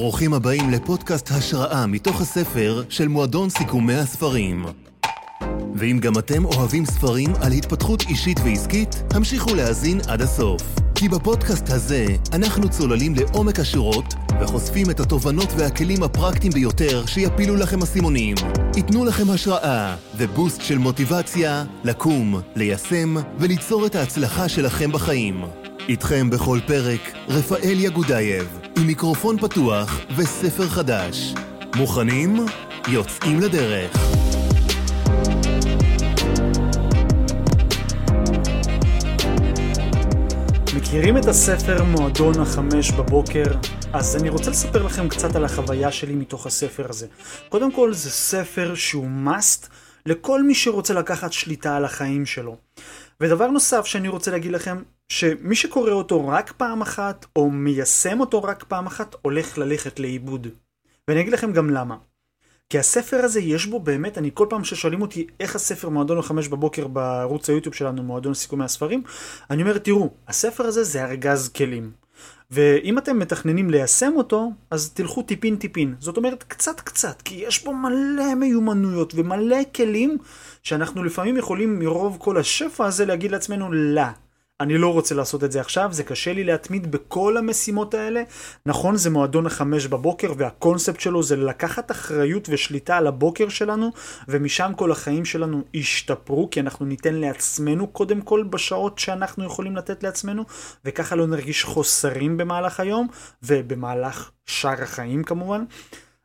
ברוכים הבאים לפודקאסט השראה מתוך הספר של מועדון סיכומי הספרים. ואם גם אתם אוהבים ספרים על התפתחות אישית ועסקית, המשיכו להאזין עד הסוף. כי בפודקאסט הזה אנחנו צוללים לעומק השורות וחושפים את התובנות והכלים הפרקטיים ביותר שיפילו לכם אסימונים. ייתנו לכם השראה ובוסט של מוטיבציה לקום, ליישם וליצור את ההצלחה שלכם בחיים. איתכם בכל פרק, רפאל יגודייב, עם מיקרופון פתוח וספר חדש. מוכנים? יוצאים לדרך. מכירים את הספר מועדון החמש בבוקר? אז אני רוצה לספר לכם קצת על החוויה שלי מתוך הספר הזה. קודם כל זה ספר שהוא must לכל מי שרוצה לקחת שליטה על החיים שלו. ודבר נוסף שאני רוצה להגיד לכם, שמי שקורא אותו רק פעם אחת, או מיישם אותו רק פעם אחת, הולך ללכת לאיבוד. ואני אגיד לכם גם למה. כי הספר הזה יש בו באמת, אני כל פעם ששואלים אותי איך הספר מועדון החמש בבוקר בערוץ היוטיוב שלנו, מועדון סיכומי הספרים, אני אומר, תראו, הספר הזה זה ארגז כלים. ואם אתם מתכננים ליישם אותו, אז תלכו טיפין טיפין. זאת אומרת, קצת קצת, כי יש בו מלא מיומנויות ומלא כלים, שאנחנו לפעמים יכולים מרוב כל השפע הזה להגיד לעצמנו, לא. אני לא רוצה לעשות את זה עכשיו, זה קשה לי להתמיד בכל המשימות האלה. נכון, זה מועדון החמש בבוקר, והקונספט שלו זה לקחת אחריות ושליטה על הבוקר שלנו, ומשם כל החיים שלנו ישתפרו, כי אנחנו ניתן לעצמנו קודם כל בשעות שאנחנו יכולים לתת לעצמנו, וככה לא נרגיש חוסרים במהלך היום, ובמהלך שאר החיים כמובן.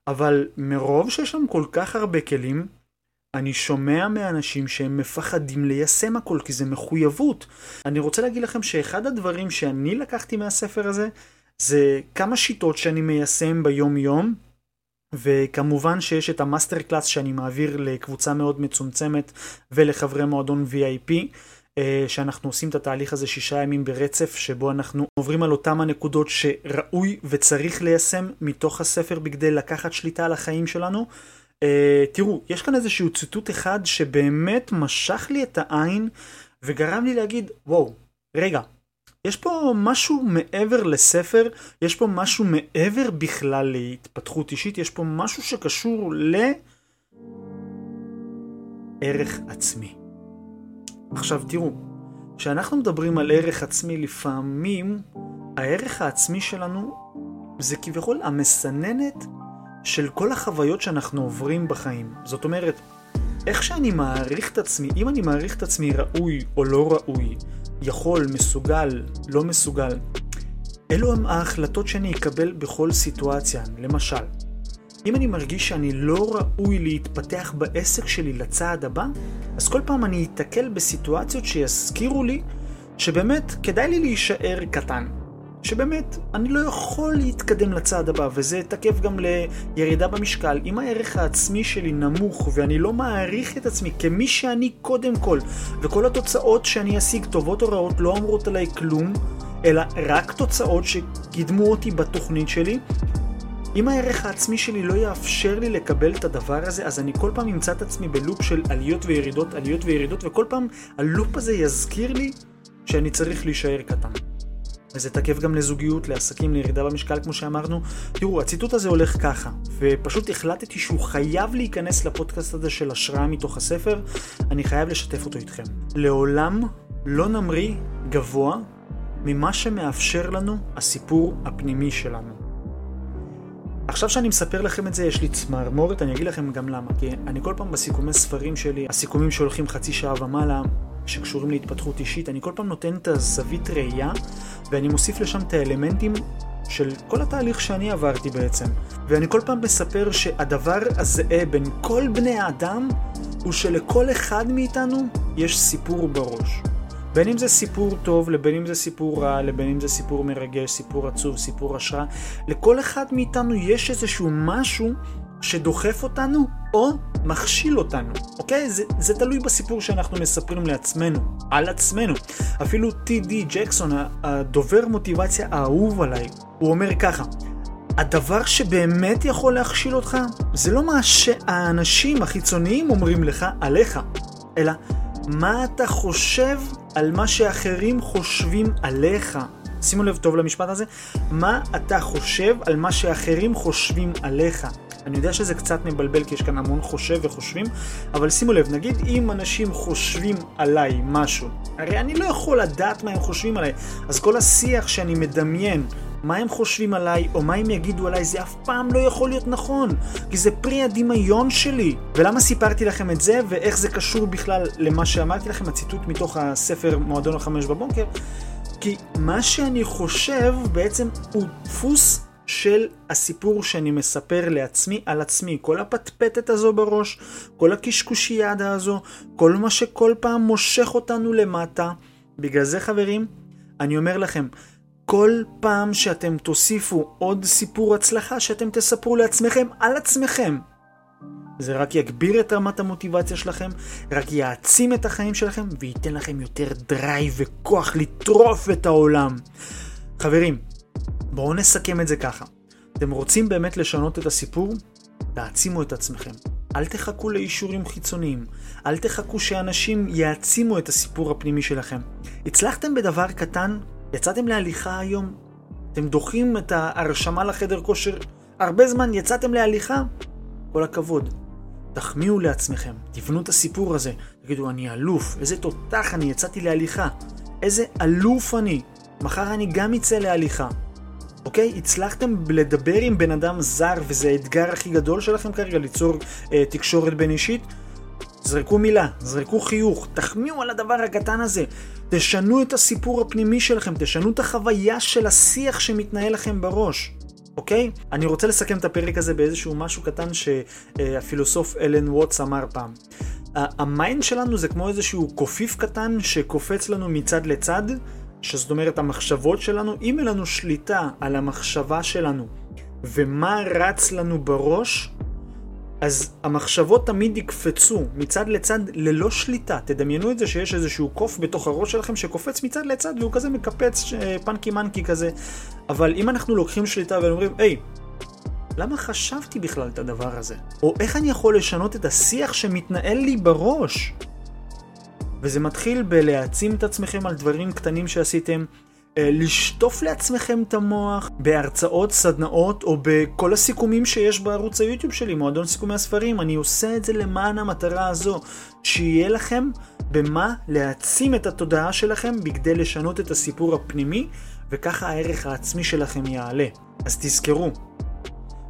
אבל מרוב שיש לנו כל כך הרבה כלים, אני שומע מאנשים שהם מפחדים ליישם הכל, כי זה מחויבות. אני רוצה להגיד לכם שאחד הדברים שאני לקחתי מהספר הזה, זה כמה שיטות שאני מיישם ביום יום, וכמובן שיש את ה master class שאני מעביר לקבוצה מאוד מצומצמת ולחברי מועדון VIP. אה, שאנחנו עושים את התהליך הזה שישה ימים ברצף, שבו אנחנו עוברים על אותם הנקודות שראוי וצריך ליישם מתוך הספר בכדי לקחת שליטה על החיים שלנו. Uh, תראו, יש כאן איזשהו ציטוט אחד שבאמת משך לי את העין וגרם לי להגיד, וואו, רגע, יש פה משהו מעבר לספר, יש פה משהו מעבר בכלל להתפתחות אישית, יש פה משהו שקשור לערך עצמי. עכשיו תראו, כשאנחנו מדברים על ערך עצמי, לפעמים הערך העצמי שלנו זה כביכול המסננת של כל החוויות שאנחנו עוברים בחיים. זאת אומרת, איך שאני מעריך את עצמי, אם אני מעריך את עצמי ראוי או לא ראוי, יכול, מסוגל, לא מסוגל, אלו הם ההחלטות שאני אקבל בכל סיטואציה. למשל, אם אני מרגיש שאני לא ראוי להתפתח בעסק שלי לצעד הבא, אז כל פעם אני אתקל בסיטואציות שיזכירו לי שבאמת כדאי לי להישאר קטן. שבאמת, אני לא יכול להתקדם לצעד הבא, וזה תקף גם לירידה במשקל. אם הערך העצמי שלי נמוך, ואני לא מעריך את עצמי כמי שאני קודם כל, וכל התוצאות שאני אשיג, טובות או רעות, לא אומרות עליי כלום, אלא רק תוצאות שקידמו אותי בתוכנית שלי, אם הערך העצמי שלי לא יאפשר לי לקבל את הדבר הזה, אז אני כל פעם אמצא את עצמי בלופ של עליות וירידות, עליות וירידות, וכל פעם הלופ הזה יזכיר לי שאני צריך להישאר קטן. וזה תקף גם לזוגיות, לעסקים, לירידה במשקל כמו שאמרנו. תראו, הציטוט הזה הולך ככה, ופשוט החלטתי שהוא חייב להיכנס לפודקאסט הזה של השראה מתוך הספר, אני חייב לשתף אותו איתכם. לעולם לא נמריא גבוה ממה שמאפשר לנו הסיפור הפנימי שלנו. עכשיו שאני מספר לכם את זה, יש לי צמרמורת, אני אגיד לכם גם למה. כי אני כל פעם בסיכומי ספרים שלי, הסיכומים שהולכים חצי שעה ומעלה, שקשורים להתפתחות אישית, אני כל פעם נותן את הזווית ראייה ואני מוסיף לשם את האלמנטים של כל התהליך שאני עברתי בעצם. ואני כל פעם מספר שהדבר הזהה בין כל בני האדם הוא שלכל אחד מאיתנו יש סיפור בראש. בין אם זה סיפור טוב, לבין אם זה סיפור רע, לבין אם זה סיפור מרגש, סיפור עצוב, סיפור השראה, לכל אחד מאיתנו יש איזשהו משהו שדוחף אותנו או מכשיל אותנו, אוקיי? זה, זה תלוי בסיפור שאנחנו מספרים לעצמנו, על עצמנו. אפילו טי.די ג'קסון, הדובר מוטיבציה האהוב עליי, הוא אומר ככה, הדבר שבאמת יכול להכשיל אותך, זה לא מה שהאנשים החיצוניים אומרים לך עליך, אלא מה אתה חושב על מה שאחרים חושבים עליך. שימו לב טוב למשפט הזה, מה אתה חושב על מה שאחרים חושבים עליך. אני יודע שזה קצת מבלבל כי יש כאן המון חושב וחושבים, אבל שימו לב, נגיד אם אנשים חושבים עליי משהו, הרי אני לא יכול לדעת מה הם חושבים עליי, אז כל השיח שאני מדמיין מה הם חושבים עליי, או מה הם יגידו עליי, זה אף פעם לא יכול להיות נכון, כי זה פרי הדמיון שלי. ולמה סיפרתי לכם את זה, ואיך זה קשור בכלל למה שאמרתי לכם, הציטוט מתוך הספר מועדון החמש בבוקר? כי מה שאני חושב בעצם הוא דפוס של הסיפור שאני מספר לעצמי על עצמי. כל הפטפטת הזו בראש, כל הקשקושיאדה הזו, כל מה שכל פעם מושך אותנו למטה. בגלל זה חברים, אני אומר לכם, כל פעם שאתם תוסיפו עוד סיפור הצלחה שאתם תספרו לעצמכם על עצמכם, זה רק יגביר את רמת המוטיבציה שלכם, רק יעצים את החיים שלכם וייתן לכם יותר drive וכוח לטרוף את העולם. חברים, בואו נסכם את זה ככה. אתם רוצים באמת לשנות את הסיפור? תעצימו את עצמכם. אל תחכו לאישורים חיצוניים. אל תחכו שאנשים יעצימו את הסיפור הפנימי שלכם. הצלחתם בדבר קטן? יצאתם להליכה היום? אתם דוחים את ההרשמה לחדר כושר הרבה זמן? יצאתם להליכה? כל הכבוד. תחמיאו לעצמכם, תבנו את הסיפור הזה. תגידו, אני אלוף, איזה תותח אני, יצאתי להליכה. איזה אלוף אני. מחר אני גם אצא להליכה. אוקיי? הצלחתם לדבר עם בן אדם זר, וזה האתגר הכי גדול שלכם כרגע, ליצור אה, תקשורת בין אישית. זרקו מילה, זרקו חיוך, תחמיאו על הדבר הקטן הזה. תשנו את הסיפור הפנימי שלכם, תשנו את החוויה של השיח שמתנהל לכם בראש. אוקיי? אני רוצה לסכם את הפרק הזה באיזשהו משהו קטן שהפילוסוף אלן ווטס אמר פעם. ה mind שלנו זה כמו איזשהו קופיף קטן שקופץ לנו מצד לצד, שזאת אומרת המחשבות שלנו, אם אין לנו שליטה על המחשבה שלנו ומה רץ לנו בראש, אז המחשבות תמיד יקפצו מצד לצד ללא שליטה. תדמיינו את זה שיש איזשהו קוף בתוך הראש שלכם שקופץ מצד לצד והוא כזה מקפץ אה, פנקי מנקי כזה. אבל אם אנחנו לוקחים שליטה ואומרים, היי, למה חשבתי בכלל את הדבר הזה? או איך אני יכול לשנות את השיח שמתנהל לי בראש? וזה מתחיל בלהעצים את עצמכם על דברים קטנים שעשיתם, לשטוף לעצמכם את המוח בהרצאות, סדנאות או בכל הסיכומים שיש בערוץ היוטיוב שלי, מועדון סיכומי הספרים. אני עושה את זה למען המטרה הזו, שיהיה לכם במה להעצים את התודעה שלכם בכדי לשנות את הסיפור הפנימי, וככה הערך העצמי שלכם יעלה. אז תזכרו,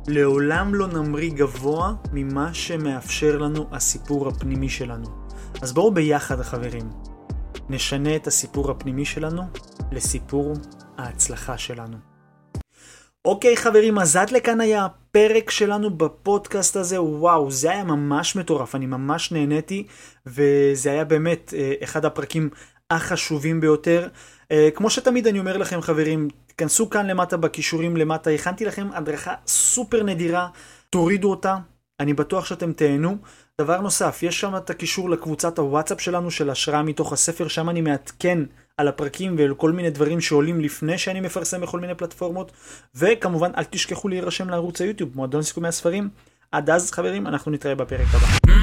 לעולם לא נמריא גבוה ממה שמאפשר לנו הסיפור הפנימי שלנו. אז בואו ביחד, חברים. נשנה את הסיפור הפנימי שלנו לסיפור ההצלחה שלנו. אוקיי חברים, אז עד לכאן היה הפרק שלנו בפודקאסט הזה, וואו, זה היה ממש מטורף, אני ממש נהניתי, וזה היה באמת אה, אחד הפרקים החשובים ביותר. אה, כמו שתמיד אני אומר לכם חברים, תיכנסו כאן למטה בכישורים למטה, הכנתי לכם הדרכה סופר נדירה, תורידו אותה, אני בטוח שאתם תהנו. דבר נוסף, יש שם את הקישור לקבוצת הוואטסאפ שלנו של השראה מתוך הספר, שם אני מעדכן על הפרקים ועל כל מיני דברים שעולים לפני שאני מפרסם בכל מיני פלטפורמות, וכמובן אל תשכחו להירשם לערוץ היוטיוב, מועדון סיכומי הספרים. עד אז חברים, אנחנו נתראה בפרק הבא.